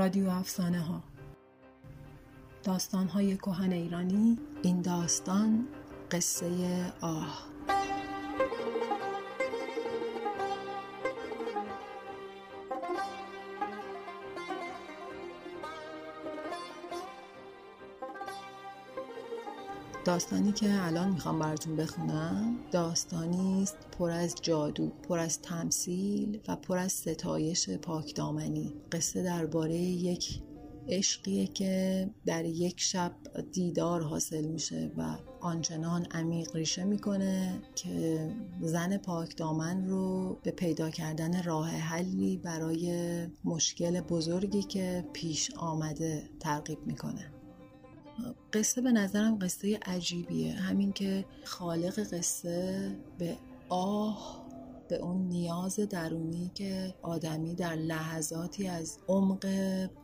رادیو افسانه ها داستان های کهن ایرانی این داستان قصه آه. داستانی که الان می‌خوام براتون بخونم داستانی است پر از جادو پر از تمثیل و پر از ستایش پاکدامنی. قصه درباره یک عشقیه که در یک شب دیدار حاصل میشه و آنچنان عمیق ریشه می‌کنه که زن پاک دامن رو به پیدا کردن راه حلی برای مشکل بزرگی که پیش آمده ترغیب می‌کنه. قصه به نظرم قصه عجیبیه. همین که خالق قصه به آه به اون نیاز درونی که آدمی در لحظاتی از عمق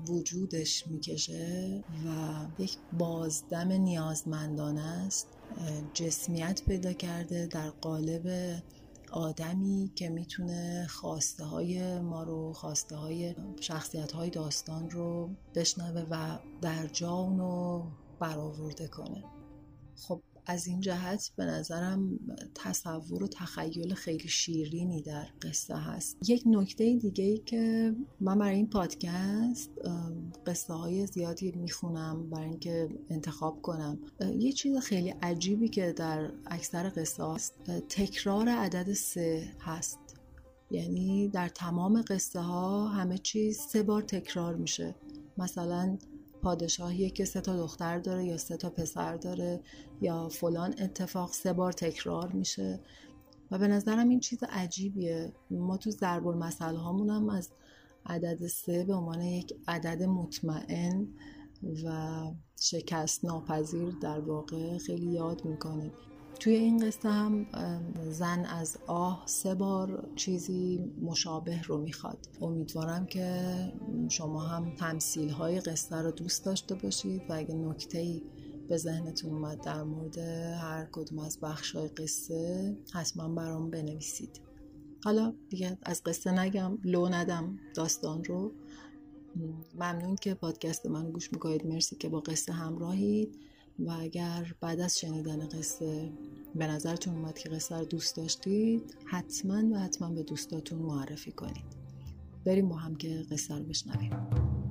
وجودش می‌کشه و یک بازدم نیازمندانه است. جسمیت پیدا کرده در قالب آدمی که می‌تونه خواسته های ما رو خواسته های شخصیت های داستان رو بشنوه و در جا اونو برآورده کنه. خب از این جهت به نظرم تصور و تخیل خیلی شیرینی در قصه هست. یک نکته دیگه ای که من برای این پادکست قصه های زیادی می‌خونم برای اینکه انتخاب کنم. یه چیز خیلی عجیبی که در اکثر قصه هست تکرار عدد سه هست. یعنی در تمام قصه ها همه چیز سه بار تکرار میشه. مثلا پادشاهیه که سه تا دختر داره یا سه تا پسر داره یا فلان اتفاق سه بار تکرار میشه. و به نظرم این چیز عجیبیه. ما تو ضرب المثل هامون هم از عدد سه به عنوان یک عدد مطمئن و شکست ناپذیر در واقع خیلی یاد می‌کنیم. توی این قصه هم زن از آه سه بار چیزی مشابه رو می‌خواد. امیدوارم که شما هم تمثیل های قصه رو دوست داشته باشید و اگه نکته ای به ذهنتون اومد در مورد هر کدوم از بخش های قصه حتما برام بنویسید. حالا دیگه از قصه نگم لو ندم داستان رو. ممنون که پادکست من گوش می‌کنید. مرسی که با قصه همراهید. و اگر بعد از شنیدن قصه به نظرتون اومد که قصه رو دوست داشتید حتما و حتما به دوستاتون معرفی کنید. بریم با هم که قصه رو بشنویم.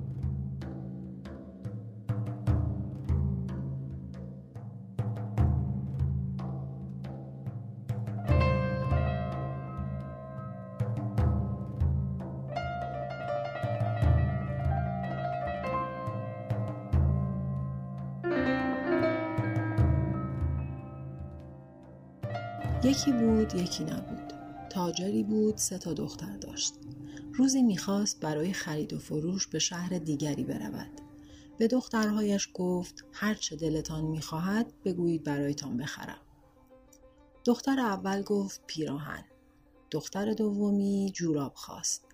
یکی بود یکی نبود. تاجری بود سه تا دختر داشت. روزی می‌خواست برای خرید و فروش به شهر دیگری برود. به دخترهایش گفت هرچه دلتان می‌خواهد بگویید برایتان بخرم. دختر اول گفت پیراهن. دختر دومی جوراب خواست.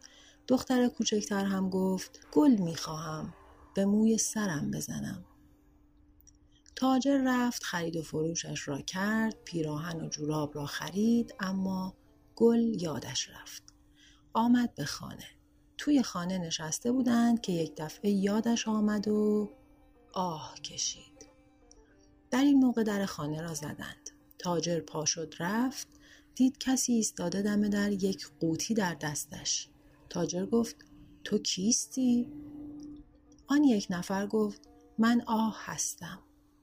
دختر کوچکتر هم گفت گل می‌خواهم به موی سرم بزنم. تاجر رفت خرید و فروشش را کرد پیراهن و جوراب را خرید اما گل یادش رفت. آمد به خانه. توی خانه نشسته بودند که یک دفعه یادش آمد و آه کشید. در این موقع در خانه را زدند. تاجر پا شد رفت دید کسی ایستاده دم در یک قوطی در دستش. تاجر گفت تو کیستی؟ آن یک نفر گفت من آه هستم.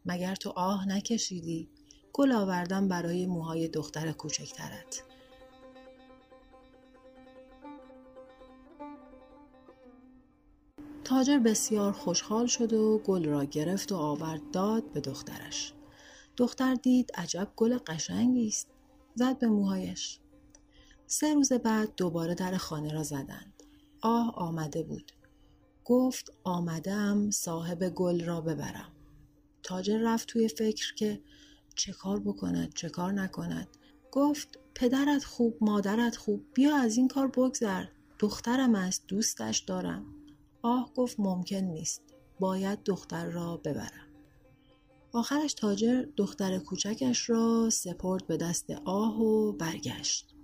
مگر تو آه نکشیدی؟ گل آوردم برای موهای دختر کوچکترت. تاجر بسیار خوشحال شد و گل را گرفت و آورد داد به دخترش. دختر دید عجب گل قشنگی است. زد به موهایش. سه روز بعد دوباره در خانه را زدند. آه آمده بود. گفت آمدم صاحب گل را ببرم. تاجر رفت توی فکر که چه کار بکند چه کار نکند. گفت پدرت خوب مادرت خوب بیا از این کار بگذر. دخترم است دوستش دارم. آه گفت ممکن نیست. باید دختر را ببرم. آخرش تاجر دختر کوچکش را سپرد به دست آه و برگشت.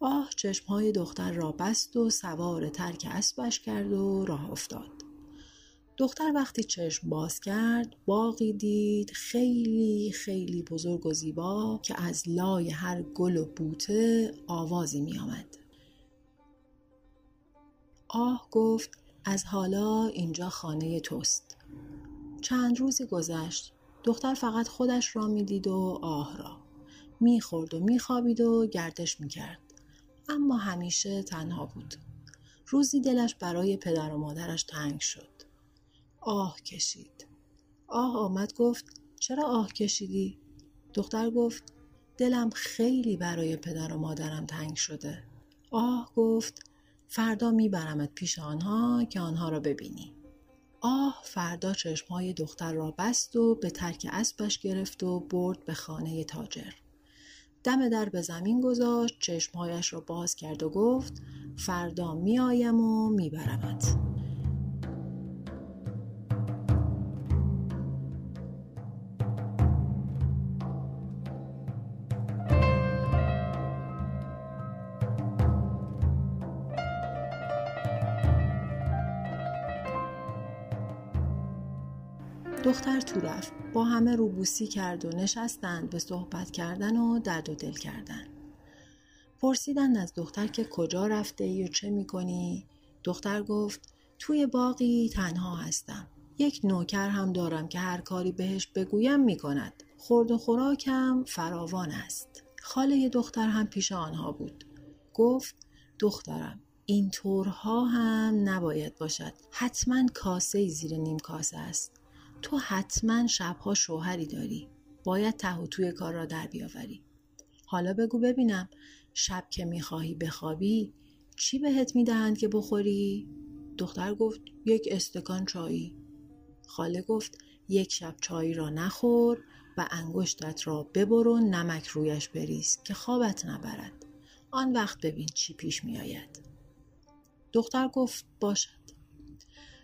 آه چشمهای دختر را بست و سوار ترک اسبش کرد و راه افتاد. دختر وقتی چشم باز کرد باقی دید خیلی خیلی بزرگ و زیبا که از لای هر گل و بوته آوازی می آمد. آه گفت از حالا اینجا خانه توست. چند روزی گذشت. دختر فقط خودش را می‌دید و آه را. می‌خورد و میخوابید و گردش می‌کرد. اما همیشه تنها بود. روزی دلش برای پدر و مادرش تنگ شد. آه کشید. آه آمد گفت چرا آه کشیدی؟ دختر گفت دلم خیلی برای پدر و مادرم تنگ شده. آه گفت فردا میبرمت پیش آنها که آنها را ببینی. آه فردا چشمهای دختر را بست و به ترک اسبش گرفت و برد به خانه تاجر. دم در به زمین گذاشت چشمهایش را باز کرد و گفت فردا میآیم و میبرمت. دختر تو رفت. با همه روبوسی کرد و نشستند به صحبت کردن و درد و دل کردن. پرسیدند از دختر که کجا رفته ای و چه می‌کنی؟ دختر گفت توی باقی تنها هستم. یک نوکر هم دارم که هر کاری بهش بگویم می‌کند. خورد و خوراکم فراوان است. خاله دختر هم پیش آنها بود. گفت دخترم این طورها هم نباید باشد. حتما کاسه زیر نیم کاسه است. تو حتما شبها شوهری داری. باید ته توی کار را در بیاوری. حالا بگو ببینم. شب که می‌خواهی بخوابی چی بهت می‌دهند که بخوری؟ دختر گفت یک استکان چایی. خاله گفت یک شب چای را نخور و انگشتت را ببر و نمک رویش بریز که خوابت نبرد. آن وقت ببین چی پیش میآید. دختر گفت باشد.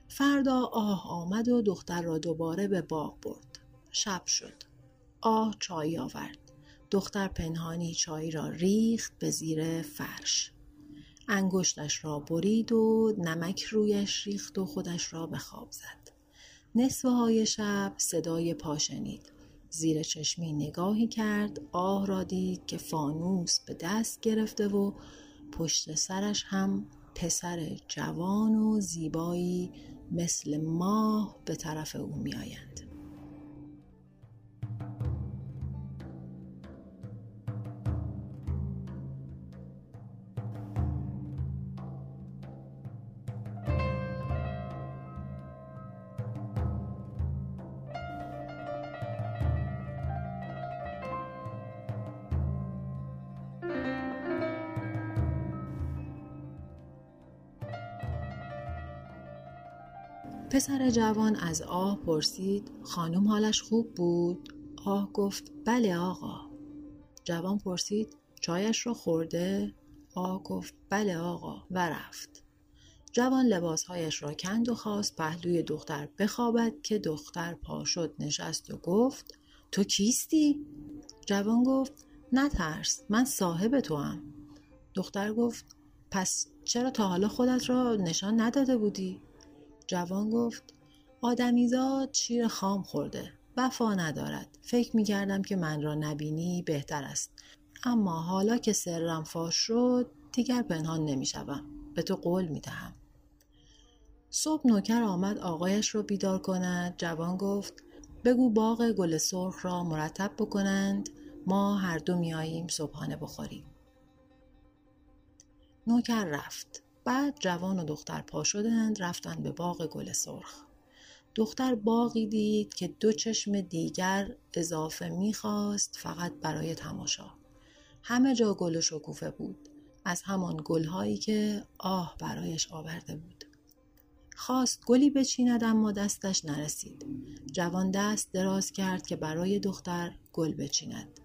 فردا آه آمد و دختر را دوباره به باغ برد. شب شد. آه چای آورد. دختر پنهانی چای را ریخت به زیر فرش. انگشتش را برید و نمک رویش ریخت و خودش را به خواب زد. نصفه های شب صدای پا شنید. زیر چشمی نگاهی کرد آه را دید که فانوس به دست گرفته و پشت سرش هم پسر جوان و زیبایی مثل ماه به طرف او می آیند. پسر جوان از آه پرسید خانم حالش خوب بود؟ آه گفت بله آقا. جوان پرسید چایش را خورده؟ آه گفت بله آقا و رفت. جوان لباسهایش را کند و خواست پهلوی دختر بخوابد که دختر پا شد نشست و گفت تو کیستی؟ جوان گفت نترس من صاحب تو هم. دختر گفت پس چرا تا حالا خودت را نشان نداده بودی؟ جوان گفت آدمیزاد شیر خام خورده؟ وفا ندارد. فکر می کردم که من را نبینی بهتر است. اما حالا که سرم فاش شد دیگر پنهان نمی شدم. به تو قول می دهم. صبح نوکر آمد آقایش را بیدار کند. جوان گفت بگو باغ گل سرخ را مرتب بکنند. ما هر دو میاییم صبحانه بخوریم. نوکر رفت. بعد جوان و دختر پا شدند رفتند به باغ گل سرخ. دختر باغی دید که دو چشم دیگر اضافه می‌خواست فقط برای تماشا. همه جا گل و شکوفه بود. از همان گلهایی که آه برایش آورده بود. خواست گلی بچیند اما دستش نرسید. جوان دست دراز کرد که برای دختر گل بچیند.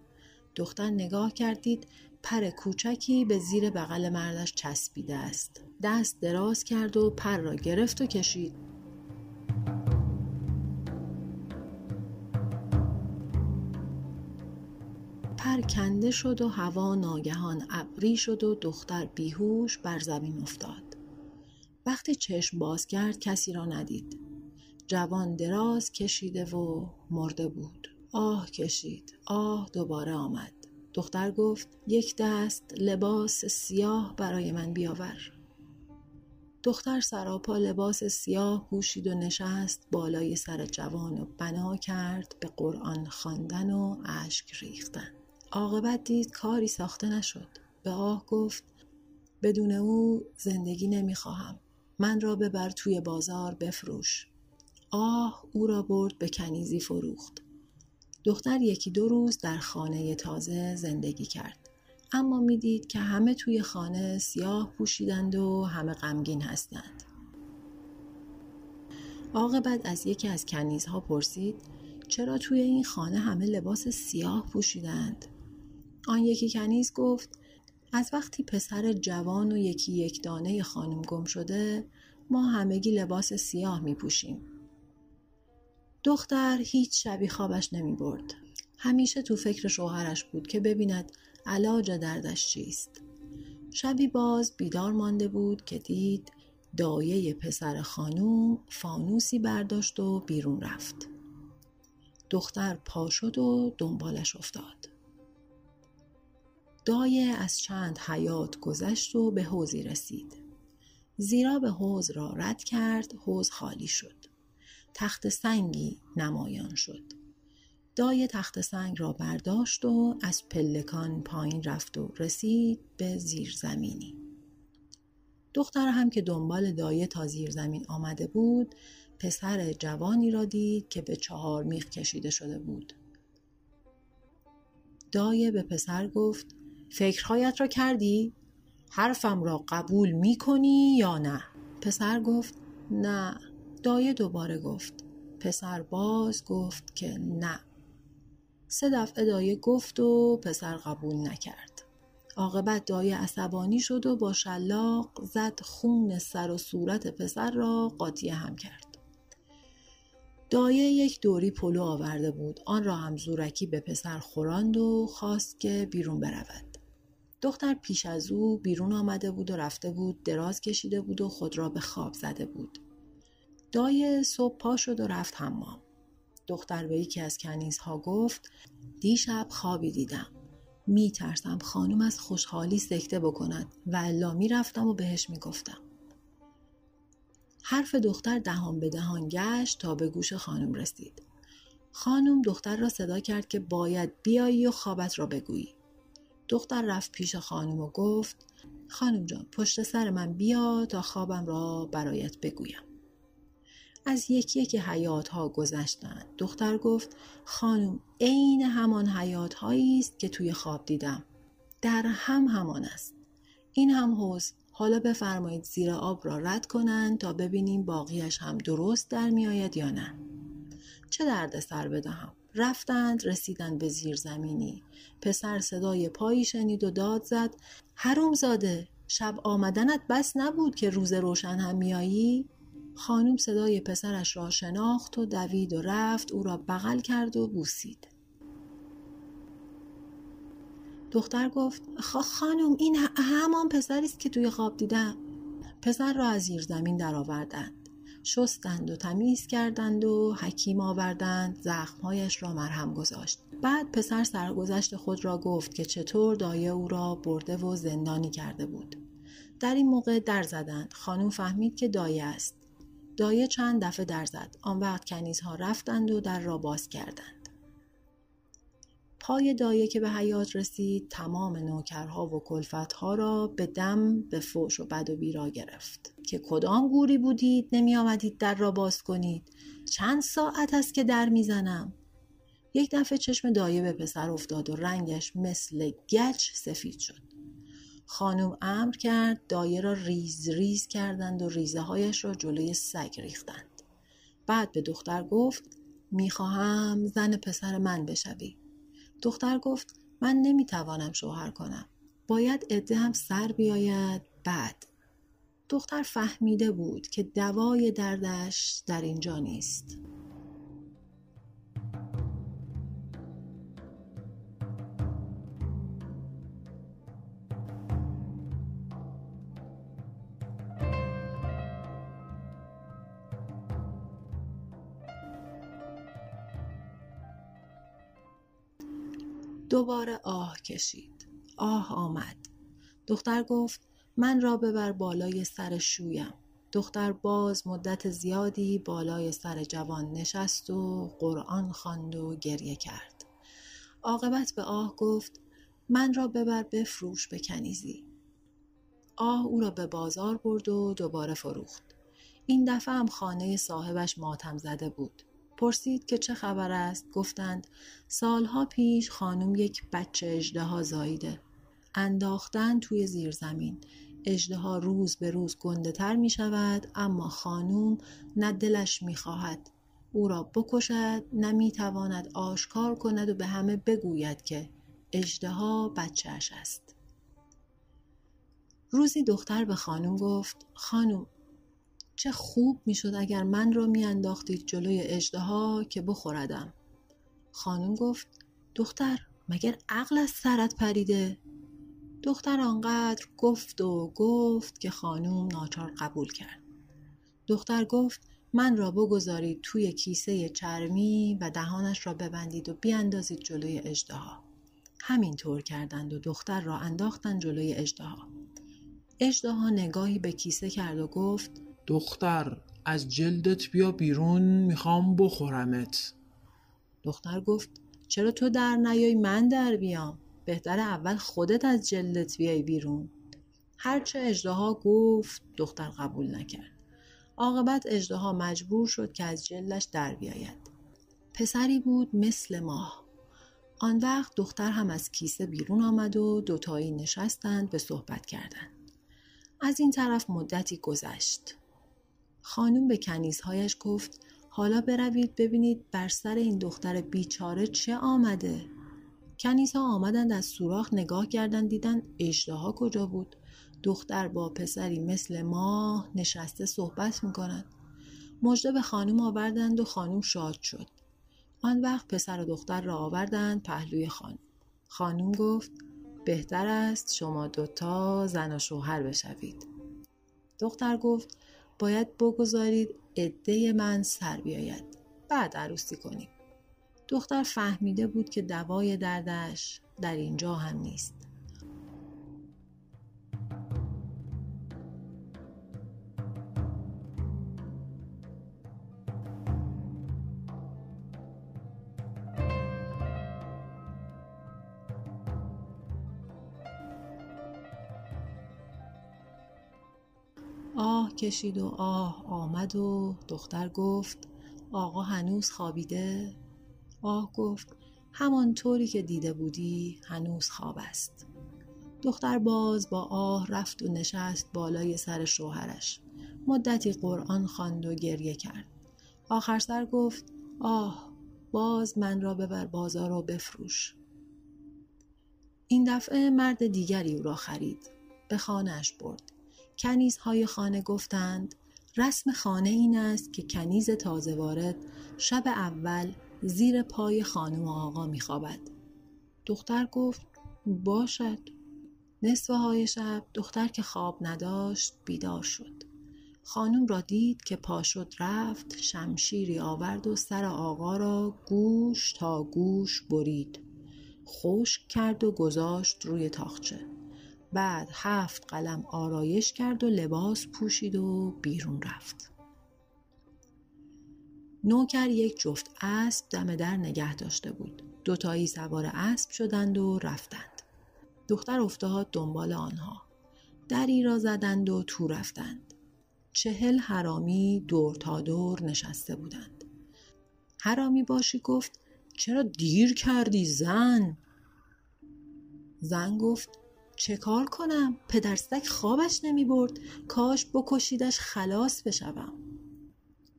دختر نگاه کردید پر کوچکی به زیر بغل مردش چسبیده است. دست دراز کرد و پر را گرفت و کشید. پر کنده شد و هوا ناگهان ابری شد و دختر بیهوش بر زمین افتاد. وقتی چشم باز کرد کسی را ندید. جوان دراز کشیده و مرده بود. آه کشید. آه دوباره آمد. دختر گفت یک دست لباس سیاه برای من بیاور. دختر سراپا لباس سیاه پوشید و نشست بالای سر جوان و بنا کرد به قرآن خواندن و اشک ریختن. عاقبت دید کاری ساخته نشد. به آه گفت بدون او زندگی نمی‌خواهم. من را ببر توی بازار بفروش. آه او را برد به کنیزی فروخت. دختر یکی دو روز در خانه تازه زندگی کرد. اما می‌دید که همه توی خانه سیاه پوشیدند و همه غمگین هستند. عاقبت از یکی از کنیزها پرسید چرا توی این خانه همه لباس سیاه پوشیدند؟ آن یکی کنیز گفت از وقتی پسر جوان و یکی یک دانه خانم گم شده ما همگی لباس سیاه می پوشیم. دختر هیچ شبی خوابش نمی برد. همیشه تو فکر شوهرش بود که ببیند علاج دردش چیست. شبی باز بیدار مانده بود که دید دایه پسر خانوم فانوسی برداشت و بیرون رفت. دختر پا شد و دنبالش افتاد. دایه از چند حیات گذشت و به حوزی رسید. زیرا به حوز را رد کرد حوز خالی شد. تخت سنگی نمایان شد. دای تخت سنگ را برداشت و از پلکان پایین رفت و رسید به زیرزمینی. دختر هم که دنبال دایه تا زیر زمین آمده بود پسر جوانی را دید که به چهار میخ کشیده شده بود. دایه به پسر گفت فکرهایت را کردی؟ حرفم را قبول می کنی یا نه؟ پسر گفت نه دایه دوباره گفت. پسر باز گفت که نه. سه دفعه دایه گفت و پسر قبول نکرد. عاقبت دایه عصبانی شد و با شلاق زد خون سر و صورت پسر را قاطی هم کرد. دایه یک دوری پلو آورده بود. آن را هم زورکی به پسر خوراند و خواست که بیرون برود. دختر پیش از او بیرون آمده بود و رفته بود دراز کشیده بود و خود را به خواب زده بود. دای صبح پا شد و رفت حمام. دختر به یکی از کنیزها گفت دیشب خوابی دیدم. می ترسم خانم از خوشحالی سکته بکند و الا می رفتم و بهش می گفتم. حرف دختر دهان به دهان گشت تا به گوش خانم رسید. خانم دختر را صدا کرد که باید بیایی و خوابت را بگویی. دختر رفت پیش خانم و گفت خانم جان پشت سر من بیا تا خوابم را برایت بگویم. از یکی یکی حیات ها گذشتند. دختر گفت خانم عین همان حیات هایی است که توی خواب دیدم. در هم همان است. این هم حوز حالا بفرمایید زیر آب را رد کنند تا ببینیم باقیش هم درست در میآید یا نه. چه درد سر بدهم؟ رفتند رسیدند به زیر زمینی. پسر صدای پایی شنید و داد زد هروم زاده شب آمدنت بس نبود که روز روشن هم میایی؟ خانم صدای پسرش را شناخت و دوید و رفت او را بغل کرد و بوسید. دختر گفت خانم این همان پسری است که توی خواب دیدم. پسر را از زیر زمین درآوردند. شستند و تمیز کردند و حکیم آوردند زخمهایش را مرهم گذاشت بعد پسر سرگذشت خود را گفت که چطور دایه او را برده و زندانی کرده بود در این موقع در زدند خانم فهمید که دایه است دایه چند دفعه در زد. آن وقت کنیزها رفتند و در را باز کردند. پای دایه که به حیات رسید تمام نوکرها و کلفتها را به دم به فوش و بد و بیرا گرفت. که کدام گوری بودید؟ نمی آمدید در را باز کنید. چند ساعت است که در می‌زنم یک دفعه چشم دایه به پسر افتاد و رنگش مثل گچ سفید شد. خانم امر کرد دایه را ریز ریز کردند و ریزه هایش را جلوی سگ ریختند بعد به دختر گفت می‌خواهم زن پسر من بشوی دختر گفت من نمی‌توانم شوهر کنم. باید عده هم سر بیاید بعد. دختر فهمیده بود که دوای دردش در اینجا نیست. دوباره آه کشید. آه آمد. دختر گفت من را ببر بالای سر شویم. دختر باز مدت زیادی بالای سر جوان نشست و قرآن خواند و گریه کرد. عاقبت به آه گفت من را ببر بفروش به کنیزی. آه او را به بازار برد و دوباره فروخت. این دفعه هم خانه صاحبش ماتم زده بود. پرسید که چه خبر است؟ گفتند سالها پیش خانم یک بچه اجده زاییده. انداختن توی زیرزمین. اجده روز به روز گنده تر می شود اما خانوم نه دلش می خواهد. او را بکشد نه می تواند آشکار کند و به همه بگوید که اجده ها بچهش است. روزی دختر به خانوم گفت خانوم چه خوب می‌شد اگر من را میانداختید جلوی اجده که بخوردم. خانوم گفت دختر مگر عقل از سرت پریده؟ دختر آنقدر گفت و گفت که خانوم ناچار قبول کرد. دختر گفت من را بگذارید توی کیسه چرمی و دهانش را ببندید و بیاندازید جلوی اجدها همین طور کردند و دختر را انداختن جلوی اجدها اجدها نگاهی به کیسه کرد و گفت دختر از جلدت بیا بیرون می‌خوام بخورمت. دختر گفت چرا تو در نیای من در بیام؟ بهتر اول خودت از جلدت بیای بیرون. هرچه اجدها گفت دختر قبول نکرد. عاقبت اجدها مجبور شد که از جلدش در بیاید. پسری بود مثل ماه آن وقت دختر هم از کیسه بیرون آمد و دوتایی نشستند به صحبت کردند از این طرف مدتی گذشت. خانم به کنیزهایش گفت حالا بروید ببینید بر سر این دختر بیچاره چه آمده. کنیزها آمدند از سوراخ نگاه کردند دیدن اجدها کجا بود. دختر با پسری مثل ماه نشسته صحبت می‌کنند مژده به خانم آوردند و خانم شاد شد. آن وقت پسر و دختر را آوردند پهلوی خانم. خانم گفت بهتر است شما دوتا زن و شوهر بشوید. دختر گفت باید بگذارید عده من سر بیاید. بعد عروسی کنیم. دختر فهمیده بود که دوای دردش در اینجا هم نیست. کشید و آه آمد و دختر گفت آقا هنوز خوابیده؟ آه گفت همانطوری که دیده بودی هنوز خواب است. دختر باز با آه رفت و نشست بالای سر شوهرش. مدتی قرآن خواند و گریه کرد. آخر سر گفت آه باز من را ببر بازار و بفروش. این دفعه مرد دیگری او را خرید. به خانهش برد. کنیزهای خانه گفتند رسم خانه این است که کنیز تازه وارد شب اول زیر پای خانم و آقا میخوابد. دختر گفت باشد. نصف های شب دختر که خواب نداشت بیدار شد. خانم را دید که پا شد رفت شمشیری آورد و سر آقا را گوش تا گوش برید. خشک کرد و گذاشت روی تاخچه. بعد هفت قلم آرایش کرد و لباس پوشید و بیرون رفت. نوکر یک جفت اسب دم در نگه داشته بود. دوتایی سوار اسب شدند و رفتند. دختر افتاد دنبال آنها. دری را زدند و تو رفتند. چهل حرامی دور تا دور نشسته بودند. حرامی باشی گفت چرا دیر کردی زن؟ زن گفت چه کار کنم؟ پدرستک خوابش نمی برد کاش بکشیدش خلاص بشوم.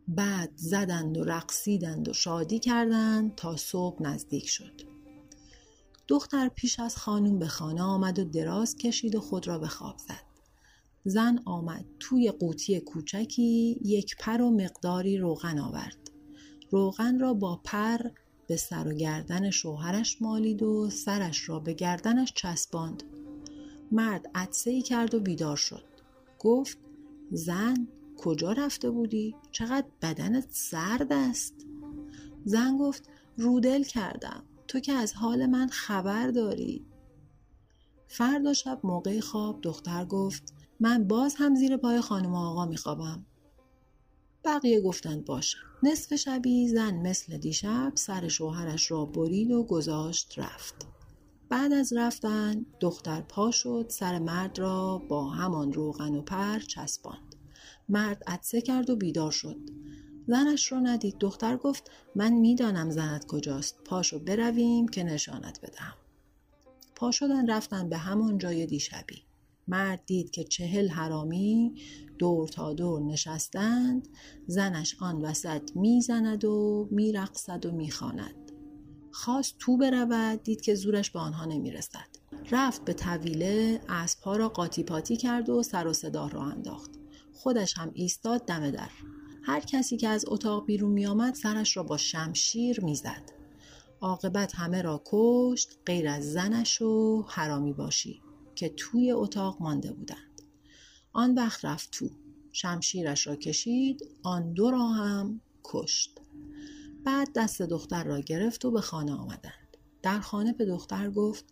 بعد زدند و رقصیدند و شادی کردند تا صبح نزدیک شد. دختر پیش از خانم به خانه آمد و دراز کشید و خود را به خواب زد. زن آمد توی قوطی کوچکی یک پر و مقداری روغن آورد. روغن را با پر به سر و گردن شوهرش مالید و سرش را به گردنش چسباند. مرد عدسه کرد و بیدار شد. گفت زن کجا رفته بودی؟ چقدر بدنت سرد است؟ زن گفت رودل کردم. تو که از حال من خبر داری. فردا شب موقع خواب دختر گفت من باز هم زیر پای خانم آقا میخوابم. بقیه گفتند باشه. نصف شبی زن مثل دیشب سر شوهرش را برید و گذاشت رفت. بعد از رفتن دختر پا شد سر مرد را با همان روغن و پر چسباند. مرد عدسه کرد و بیدار شد. زنش رو ندید. دختر گفت من می‌دانم زنت کجاست. پاشو برویم که نشانت بدهم. پا شدن رفتن به همان جای دیشبی. مرد دید که چهل حرامی دور تا دور نشستند. زنش آن وسط می‌زند و میرقصد و می‌خواند. خواست تو برود دید که زورش به آنها نمی‌رسد رفت به طویله اسبها را قاطی پاتی کرد و سر و صدا را انداخت خودش هم ایستاد دم در هر کسی که از اتاق بیرون می آمد سرش را با شمشیر می‌زد. عاقبت همه را کشت غیر از زنش و حرامی باشی که توی اتاق مانده بودند. آن وقت رفت تو. شمشیرش را کشید آن دو را هم کشت. بعد دست دختر را گرفت و به خانه آمدند. در خانه به دختر گفت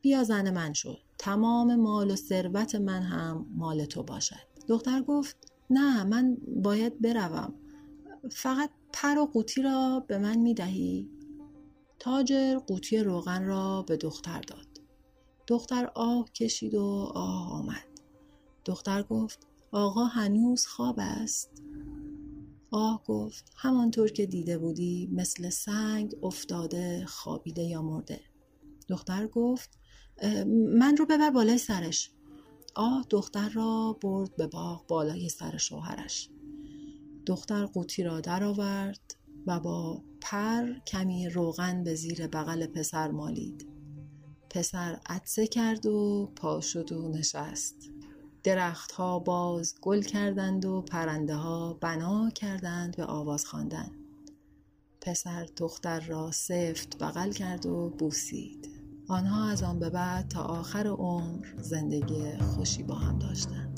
بیا زن من شد. تمام مال و ثروت من هم مال تو باشد. دختر گفت نه من باید بروم فقط پر و قوطی را به من می دهی؟ تاجر قوطی روغن را به دختر داد. دختر آه کشید و آه آمد. دختر گفت آقا هنوز خواب است. آه گفت همانطور که دیده بودی مثل سنگ افتاده خوابیده یا مرده. دختر گفت من رو ببر بالای سرش. آه دختر را برد به باغ بالای سر شوهرش دختر قوطی را درآورد و با پر کمی روغن به زیر بغل پسر مالید پسر عدسه کرد و پا شد و نشست درختها باز گل کردند و پرنده ها بنا کردند به آواز خواندن. پسر دختر را سفت بغل کرد و بوسید. آنها از آن به بعد تا آخر عمر زندگی خوشی با هم داشتند.